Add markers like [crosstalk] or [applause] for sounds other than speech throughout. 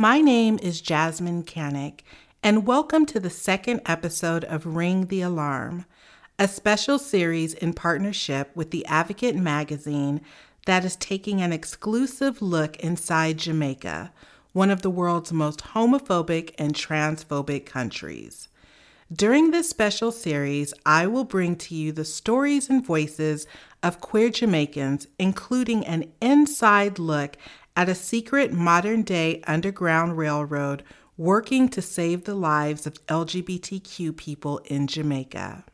My name is Jasmyne Cannick, and welcome to the second episode of Ring the Alarm, a special series in partnership with the Advocate magazine that is taking an exclusive look inside Jamaica, one of the world's most homophobic and transphobic countries. During this special series, I will bring to you the stories and voices of queer Jamaicans, including an inside look at a secret modern day underground railroad working to save the lives of LGBTQ people in Jamaica.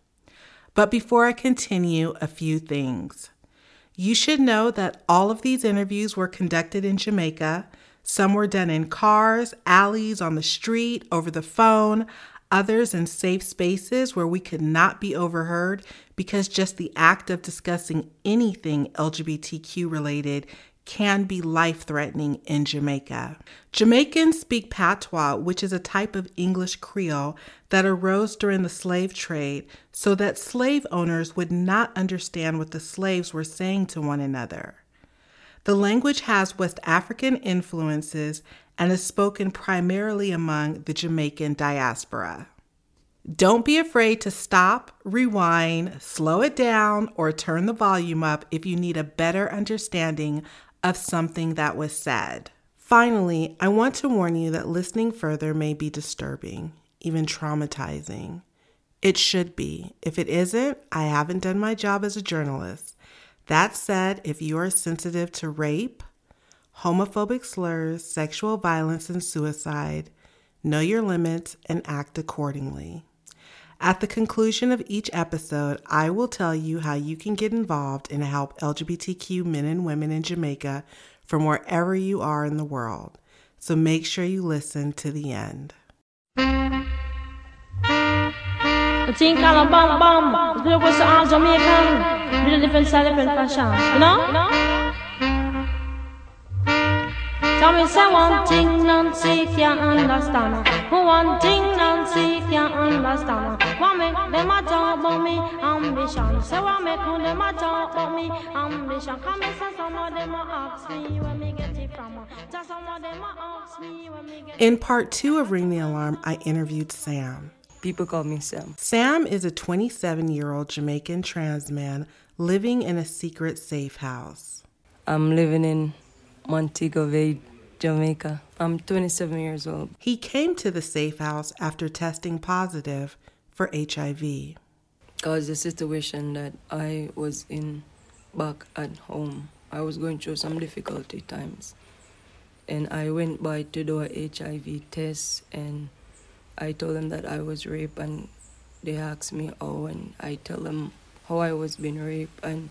But before I continue, a few things. You should know that all of these interviews were conducted in Jamaica. Some were done in cars, alleys, on the street, over the phone, others in safe spaces where we could not be overheard because just the act of discussing anything LGBTQ related can be life threatening in Jamaica. Jamaicans speak patois, which is a type of English Creole that arose during the slave trade so that slave owners would not understand what the slaves were saying to one another. The language has West African influences and is spoken primarily among the Jamaican diaspora. Don't be afraid to stop, rewind, slow it down, or turn the volume up if you need a better understanding of something that was said. Finally, I want to warn you that listening further may be disturbing, even traumatizing. It should be. If it isn't, I haven't done my job as a journalist. That said, if you are sensitive to rape, homophobic slurs, sexual violence, and suicide, know your limits and act accordingly. At the conclusion of each episode, I will tell you how you can get involved and help LGBTQ men and women in Jamaica from wherever you are in the world. So make sure you listen to the end. Me say one thing Nancy understand. One thing Nancy understand. What make them a talk about me ambition? Say what make them a talk about me ambition? Come and say some of them a ask me where me get it from. Just some of them a ask me where me get In part two of Ring the Alarm, I interviewed Sam. People call me Sam. Sam is a 27 year old Jamaican trans man living in a secret safe house. I'm living in Montego Bay, Jamaica. I'm 27 years old. He came to the safe house after testing positive for HIV. Cause the situation that I was in back at home, I was going through some difficulty times. And I went by to do a HIV test and I told them that I was raped and they asked me how and I tell them how I was being raped and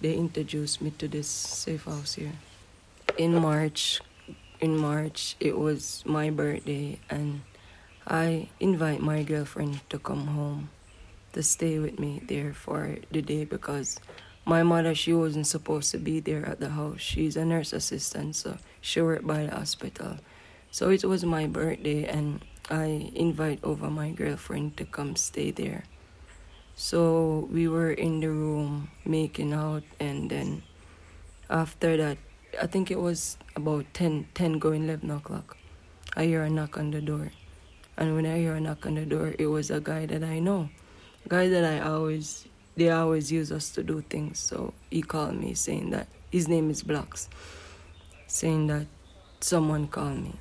they introduced me to this safe house here. In March, in March it was my birthday and I invite my girlfriend to come home to stay with me there for the day because my mother she wasn't supposed to be there at the house. She's a nurse assistant so she worked by the hospital. So it was my birthday and I invite over my girlfriend to come stay there. So we were in the room making out and then after that I think it was about 10, 10 going 11 o'clock. I hear a knock on the door. And when I hear a knock on the door, it was a guy that I know. Guy that I always, they always use us to do things. So he called me saying that his name is Blocks. Saying that someone called me.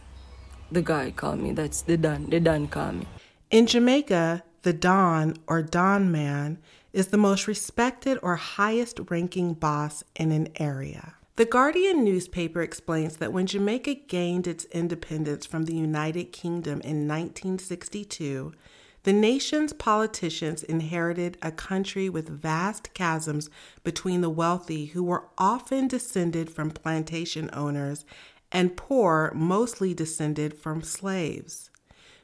The guy called me. That's the Don. The Don called me. In Jamaica, the Don or Don man is the most respected or highest ranking boss in an area. The Guardian newspaper explains that when Jamaica gained its independence from the United Kingdom in 1962, the nation's politicians inherited a country with vast chasms between the wealthy, who were often descended from plantation owners, and poor, mostly descended from slaves.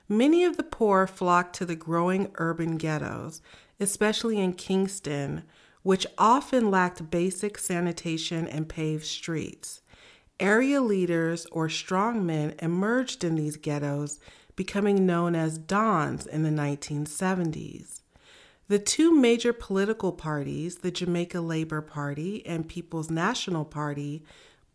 Many of the poor flocked to the growing urban ghettos, especially in Kingston, which often lacked basic sanitation and paved streets. Area leaders or strongmen emerged in these ghettos, becoming known as Dons in the 1970s. The two major political parties, the Jamaica Labor Party and People's National Party,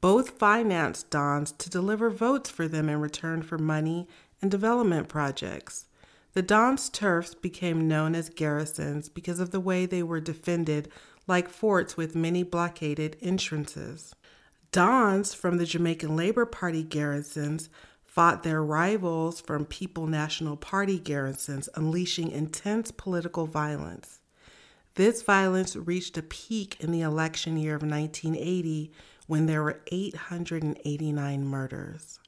both financed Dons to deliver votes for them in return for money and development projects. The Dons' turfs became known as garrisons because of the way they were defended like forts with many blockaded entrances. Dons from the Jamaican Labor Party garrisons fought their rivals from People National Party garrisons, unleashing intense political violence. This violence reached a peak in the election year of 1980 when there were 889 murders.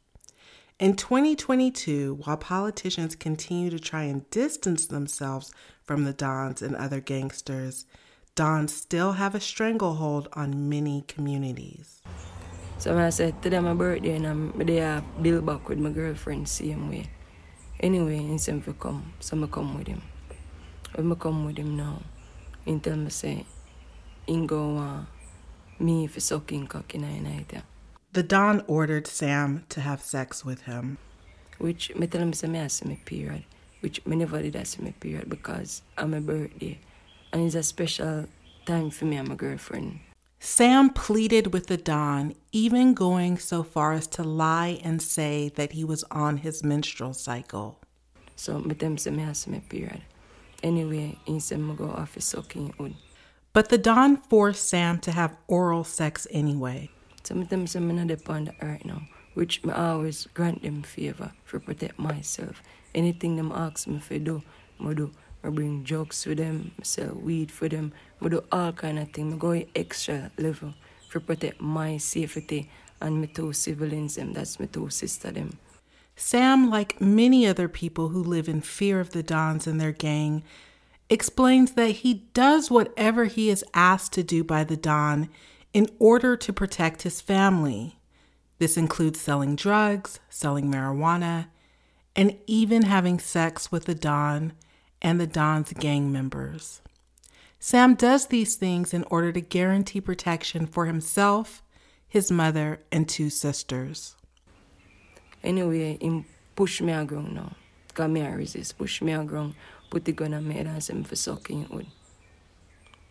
In 2022, while politicians continue to try and distance themselves from the Dons and other gangsters, Dons still have a stranglehold on many communities. So when I said today my birthday and I'm there bill back with my girlfriend same way. Anyway, he said to come, so I come with him. When I come with him now, he tell me say, he go want me for sucking cock in the night. The Don ordered Sam to have sex with him. Which me tell him I see my period. Which me never did see my period because I'm my birthday. And it's a special time for me and my girlfriend. Sam pleaded with the Don, even going so far as to lie and say that he was on his menstrual cycle. So me tell him I see my period. Anyway, he said me go off his sucking wood. But the Don forced Sam to have oral sex anyway. So me tell him say me not upon the now. Which me always grant them favor for protect myself. Anything them ask me for do, me do. I bring drugs for them, I sell weed for them, I do all kind of things. I go extra level for protect my safety and my two siblings them. That's my two sister them. Sam, like many other people who live in fear of the Dons and their gang, explains that he does whatever he is asked to do by the Don in order to protect his family. This includes selling drugs, selling marijuana, and even having sex with the Don and the Don's gang members. Sam does these things in order to guarantee protection for himself, his mother, and two sisters. Anyway, him push me aground now. Cause me I resist. Push me aground, put the gun on me and say me for sucking wood.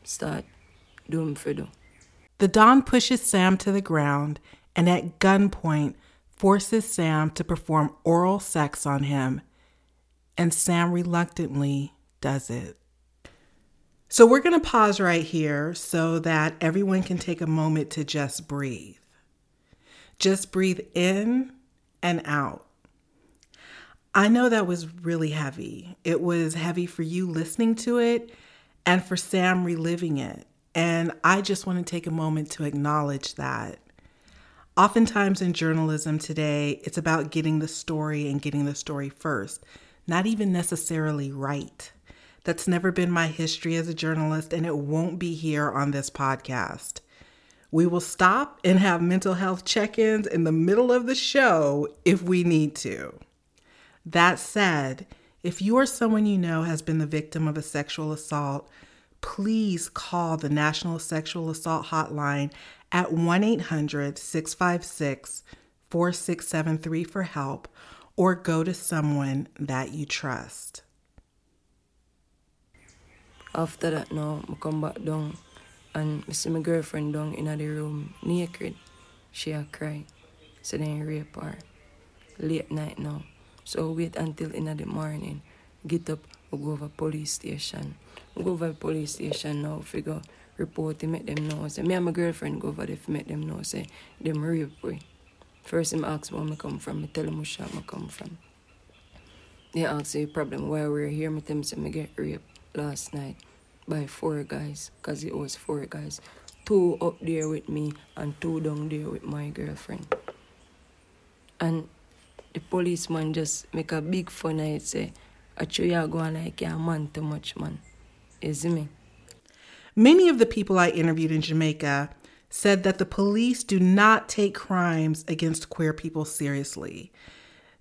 Start doing for do. The Don pushes Sam to the ground and at gunpoint forces Sam to perform oral sex on him and Sam reluctantly does it. So we're going to pause right here so that everyone can take a moment to just breathe. Just breathe in and out. I know that was really heavy. It was heavy for you listening to it and for Sam reliving it. And I just want to take a moment to acknowledge that. Oftentimes in journalism today, it's about getting the story and getting the story first not even necessarily right. That's never been my history as a journalist, and it won't be here on this podcast. We will stop and have mental health check ins in the middle of the show if we need to. That said, if you or someone you know has been the victim of a sexual assault, please call the National Sexual Assault Hotline at 1 800 656 4673 for help or go to someone that you trust. After that, now, I come back down and I see my girlfriend down in the room naked. She a cry. So then rape her. Late night now. So wait until in the morning. Get up, we go over police station. Go over the police station now, figure report to make them know. Say me and my girlfriend go over there to make them know. Say them rape we. First, him ask where I come from. I tell him which shop I come from. They ask the problem why we're here. Me tell him say me get raped last night by four guys. Cause it was four guys. Two up there with me and two down there with my girlfriend. And the policeman just make a big fun of it. Say, I you going like a man too much, man. See me? Many of the people I interviewed in Jamaica said that the police do not take crimes against queer people seriously,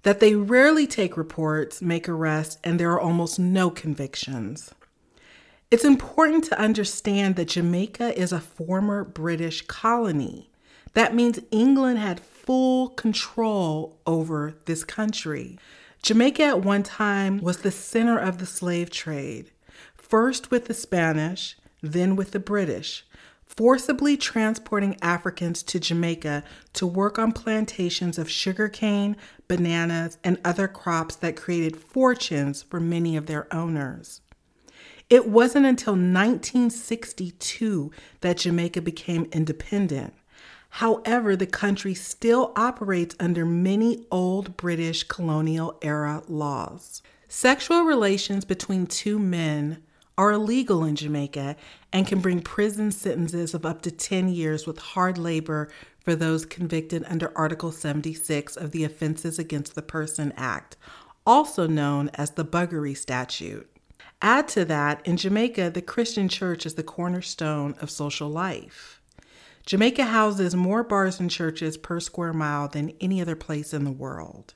that they rarely take reports, make arrests, and there are almost no convictions. It's important to understand that Jamaica is a former British colony. That means England had full control over this country. Jamaica at one time was the center of the slave trade, first with the Spanish, then with the British. forcibly transporting Africans to Jamaica to work on plantations of sugarcane, bananas, and other crops that created fortunes for many of their owners. It wasn't until 1962 that Jamaica became independent. However, the country still operates under many old British colonial era laws. Sexual relations between two men are illegal in Jamaica and can bring prison sentences of up to 10 years with hard labor for those convicted under Article 76 of the Offenses Against the Person Act, also known as the Buggery Statute. Add to that, in Jamaica, the Christian church is the cornerstone of social life. Jamaica houses more bars and churches per square mile than any other place in the world.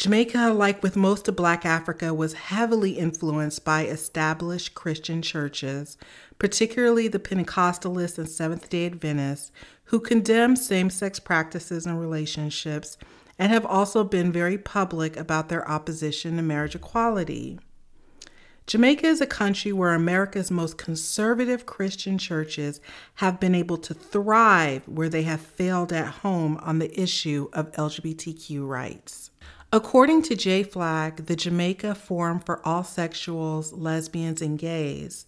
Jamaica, like with most of Black Africa, was heavily influenced by established Christian churches, particularly the Pentecostalists and Seventh day Adventists, who condemn same sex practices and relationships and have also been very public about their opposition to marriage equality. Jamaica is a country where America's most conservative Christian churches have been able to thrive where they have failed at home on the issue of LGBTQ rights. According to JFLAG, the Jamaica Forum for All Sexuals, Lesbians, and Gays,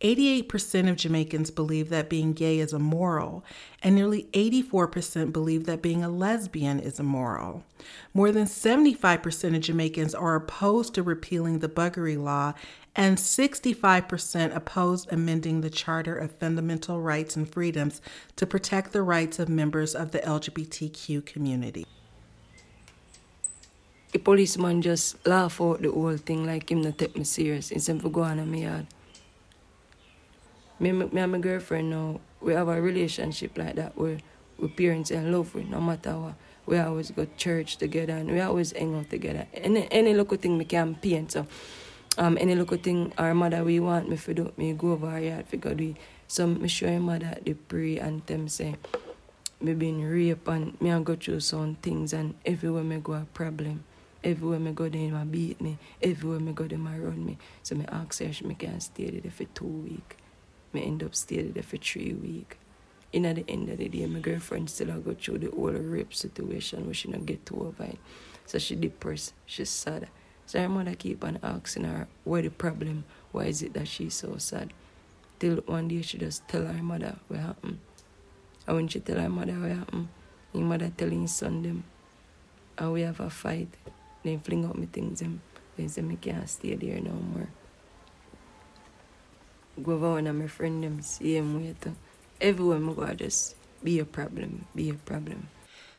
88% of Jamaicans believe that being gay is immoral, and nearly 84% believe that being a lesbian is immoral. More than 75% of Jamaicans are opposed to repealing the buggery law, and 65% oppose amending the Charter of Fundamental Rights and Freedoms to protect the rights of members of the LGBTQ community the policeman just laugh out the whole thing like him not take me serious instead of go on my yard. Me, me, and my girlfriend now, we have a relationship like that where we parents in love with no matter what. We always go to church together and we always hang out together. Any any local thing me can paint so um any little thing our mother we want me to do me go over our yard for go do so me show your mother the pray and them say me been raped and me I go through some things and everywhere me go a problem. Everywhere me go, they ma beat me. Everywhere me go, they ma run me. So me ask her if me can stay there for two weeks. Me end up staying there for three weeks. In at the end of the day, my girlfriend still go through the whole rape situation where she not get to over it. So she depressed, she's sad. So her mother keep on asking her what the problem, why is it that she's so sad. Till one day she just tell her mother what happened. And when she tell her mother what happened, her mother telling son them, and we have a fight. They fling out my things and they say I can't stay there no more. Go one of my friend them same way too. Everywhere I go, just be a problem, be a problem.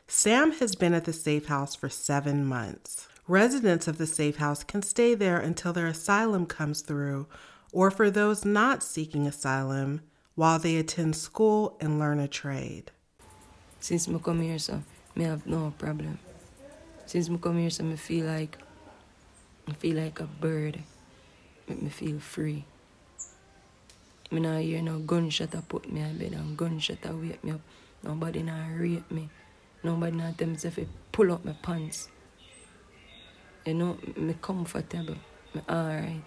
Sam has been at the safe house for seven months. Residents of the safe house can stay there until their asylum comes through, or for those not seeking asylum, while they attend school and learn a trade. Since I come here, so I have no problem. Since I come here, so I feel like I feel like a bird. Make me feel free. I not hear no gunshot I put me in bed and gunshot I wake me up. Nobody not rape me. Nobody not tell me to pull up my pants. You know, me comfortable. Me alright.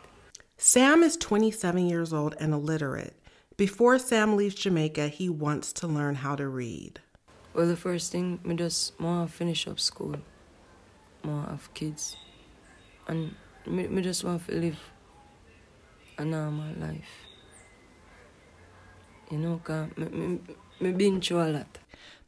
Sam is 27 years old and illiterate. Before Sam leaves Jamaica, he wants to learn how to read. Well, the first thing, me just want to finish up school more have kids. And me, me just want to live a normal life. You know, cause me, me, me been through a lot.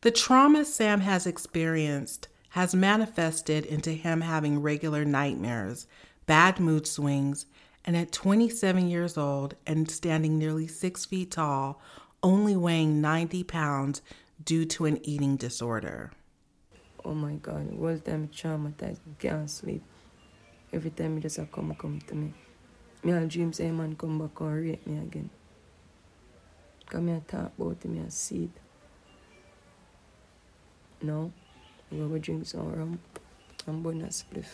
The trauma Sam has experienced has manifested into him having regular nightmares, bad mood swings, and at 27 years old and standing nearly six feet tall, only weighing 90 pounds due to an eating disorder oh my God, all time traumatized, can't sleep. Every time he just a come, come to me. Me all dream say man come back and rape me again. Come here talk about him, I see it. No, we go drink some rum and burn a spliff.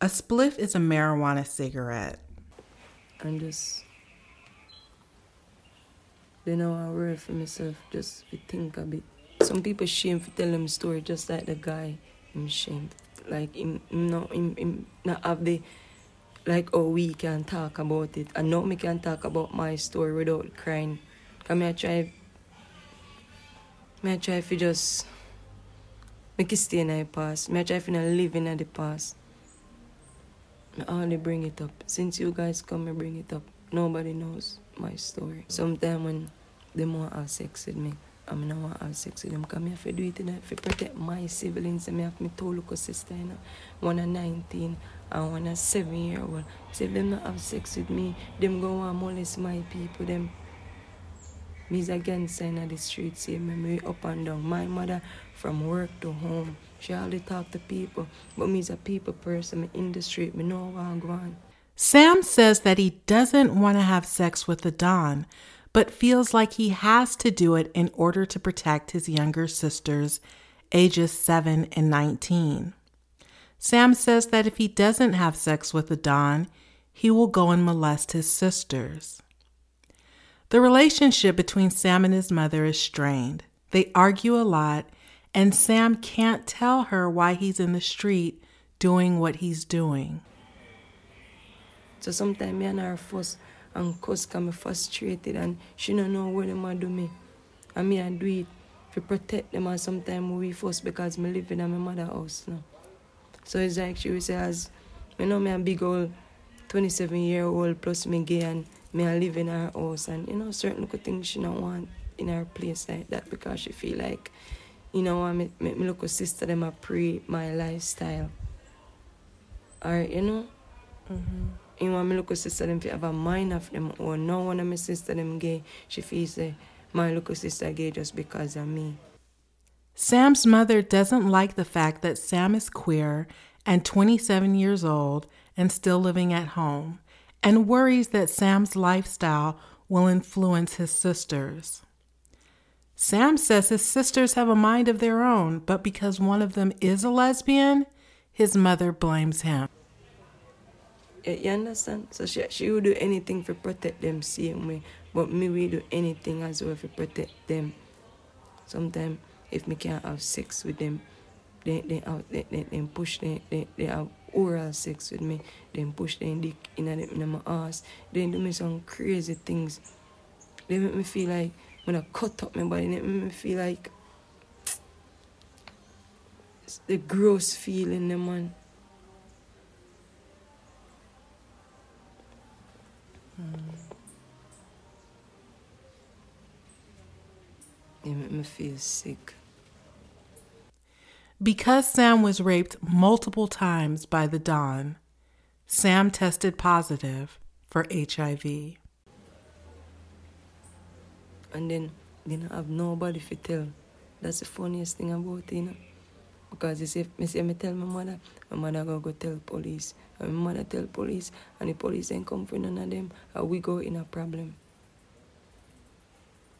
A spliff is a marijuana cigarette. And just then I worry for myself, just to think a bit. Some people shame to tell them story just like the guy. I'm ashamed. Like him, him not him, him not have the like oh we can talk about it. And now me can talk about my story without crying. Come here try Me I try to just make it stay in the past. Me I try to not live in the past. I only bring it up. Since you guys come, I bring it up. Nobody knows my story. Sometimes when they want to have sex with me, I mean, I want to have sex with them because I have to do it you know, to protect my siblings. I have my two little sisters, you know, one a 19 and one a 7 year old. So if them not have sex with me, them go and molest my people. Them me's against sign of the street, see me up and down. My mother from work to home. She only talk to people. But me's a people person, me in the street, me know where I'm going. Sam says that he doesn't want to have sex with the Don, but feels like he has to do it in order to protect his younger sisters, ages 7 and 19. Sam says that if he doesn't have sex with the Don, he will go and molest his sisters. The relationship between Sam and his mother is strained. They argue a lot, and Sam can't tell her why he's in the street doing what he's doing. So sometimes me and her fuss and cuss cause me frustrated and she don't know what them do me. And me I do it to protect them and sometimes we force because me live in my mother house now. So it's like she will say as you know me a big old 27 year old plus me gay and me I live in her house and you know certain good things she don't want in her place like that because she feel like you know I me, me, look sister them a pre my lifestyle. Or you know mm-hmm. You want me look sister them have a mind of them or no one of my sister them gay she feels say my little sister gay just because of me. Sam's mother doesn't like the fact that Sam is queer and 27 years old and still living at home, and worries that Sam's lifestyle will influence his sisters. Sam says his sisters have a mind of their own, but because one of them is a lesbian, his mother blames him. You understand? So she, she will do anything to protect them same way, but me will do anything as well to protect them. Sometimes if me can't have sex with them, they they out they, they, they push they, they, they have oral sex with me, then push their dick in, a, in my ass, then do me some crazy things. They make me feel like when I cut up my body, they make me feel like [tsk] the gross feeling the man. Hmm. They make feel sick. Because Sam was raped multiple times by the Don, Sam tested positive for HIV. And then didn't have nobody to tell. That's the funniest thing about it, you know. Because you see, me say me tell my mother, my mother go go tell police. And my mother tell police, and the police ain't come for none of them, and we go in a problem.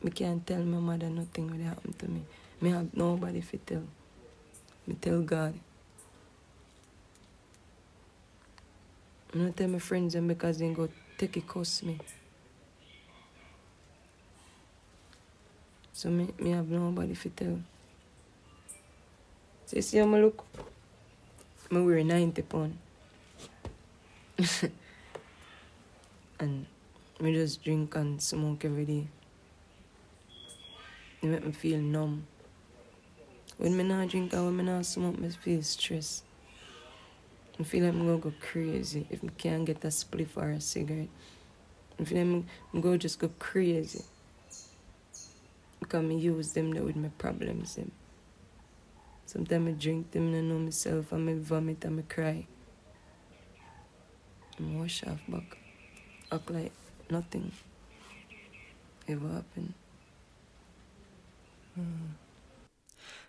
Me can't tell my mother nothing will happen to me. Me have nobody to tell. Me tell God. I'm not tell my friends them because they go take it cost me. So me, me have nobody to tell. So you see how I look? I wear 90 pound. [laughs] and me just drink and smoke every day. It make me feel numb. When me not drink and when me not smoke, me feel stress. I feel like I'm gonna go crazy if I can't get a spliff or a cigarette. I feel like I'm gonna just go crazy. Because I use them with my problems. Them. Sometimes I drink them and I know myself and I vomit and I cry. I wash off back. Act like nothing ever happened.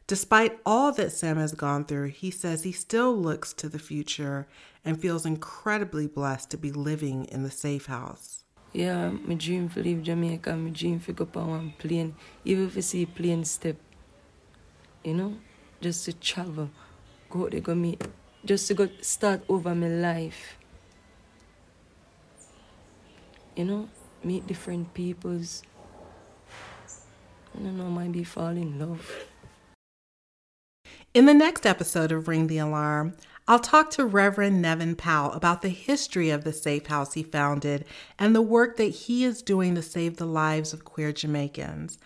Despite all that Sam has gone through, he says he still looks to the future and feels incredibly blessed to be living in the safe house. Yeah, my dream to leave Jamaica, my dream to go on one plane, even if I see plane step, you know, just to travel, go there, go meet, just to go start over my life. You know, meet different peoples. I don't know, in love. In the next episode of Ring the Alarm, I'll talk to Reverend Nevin Powell about the history of the safe house he founded and the work that he is doing to save the lives of queer Jamaicans.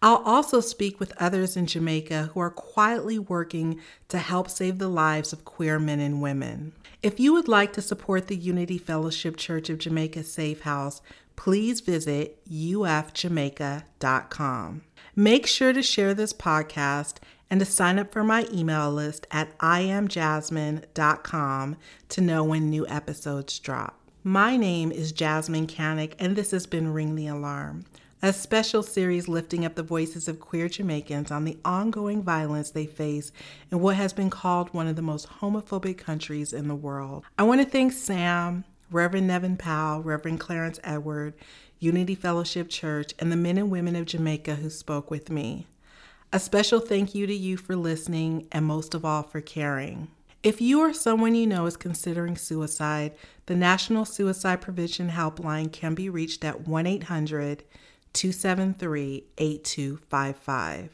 I'll also speak with others in Jamaica who are quietly working to help save the lives of queer men and women. If you would like to support the Unity Fellowship Church of Jamaica Safe House, please visit ufjamaica.com. Make sure to share this podcast and to sign up for my email list at iamjasmine.com to know when new episodes drop. My name is Jasmyne Cannick, and this has been Ring the Alarm, a special series lifting up the voices of queer Jamaicans on the ongoing violence they face in what has been called one of the most homophobic countries in the world. I want to thank Sam, Reverend Nevin Powell, Reverend Clarence Edward, Unity Fellowship Church, and the men and women of Jamaica who spoke with me. A special thank you to you for listening and most of all for caring. If you or someone you know is considering suicide, the National Suicide Prevention Helpline can be reached at 1 800 273 8255.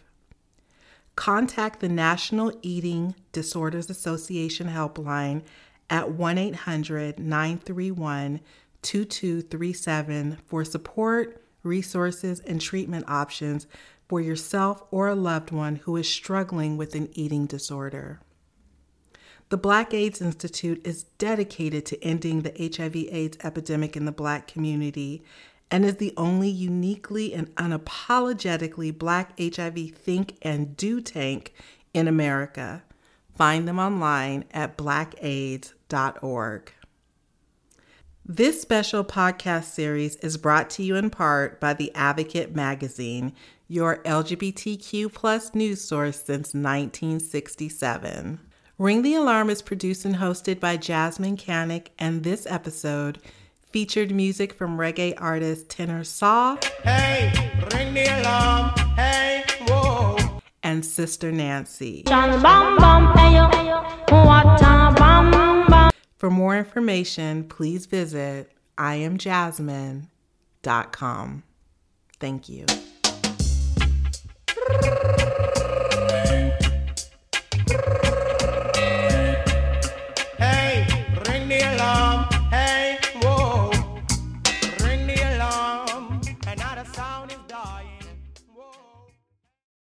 Contact the National Eating Disorders Association helpline at 1 800 931 2237 for support, resources, and treatment options for yourself or a loved one who is struggling with an eating disorder. The Black AIDS Institute is dedicated to ending the HIV/AIDS epidemic in the Black community and is the only uniquely and unapologetically Black HIV think and do tank in America. Find them online at blackaids.org. This special podcast series is brought to you in part by The Advocate Magazine, your LGBTQ plus news source since 1967. Ring the Alarm is produced and hosted by Jasmyne Cannick, and this episode featured music from reggae artist Tenor Saw. Hey, ring the alarm. Hey, whoa. And Sister Nancy. For more information, please visit iamjasmine.com. Thank you.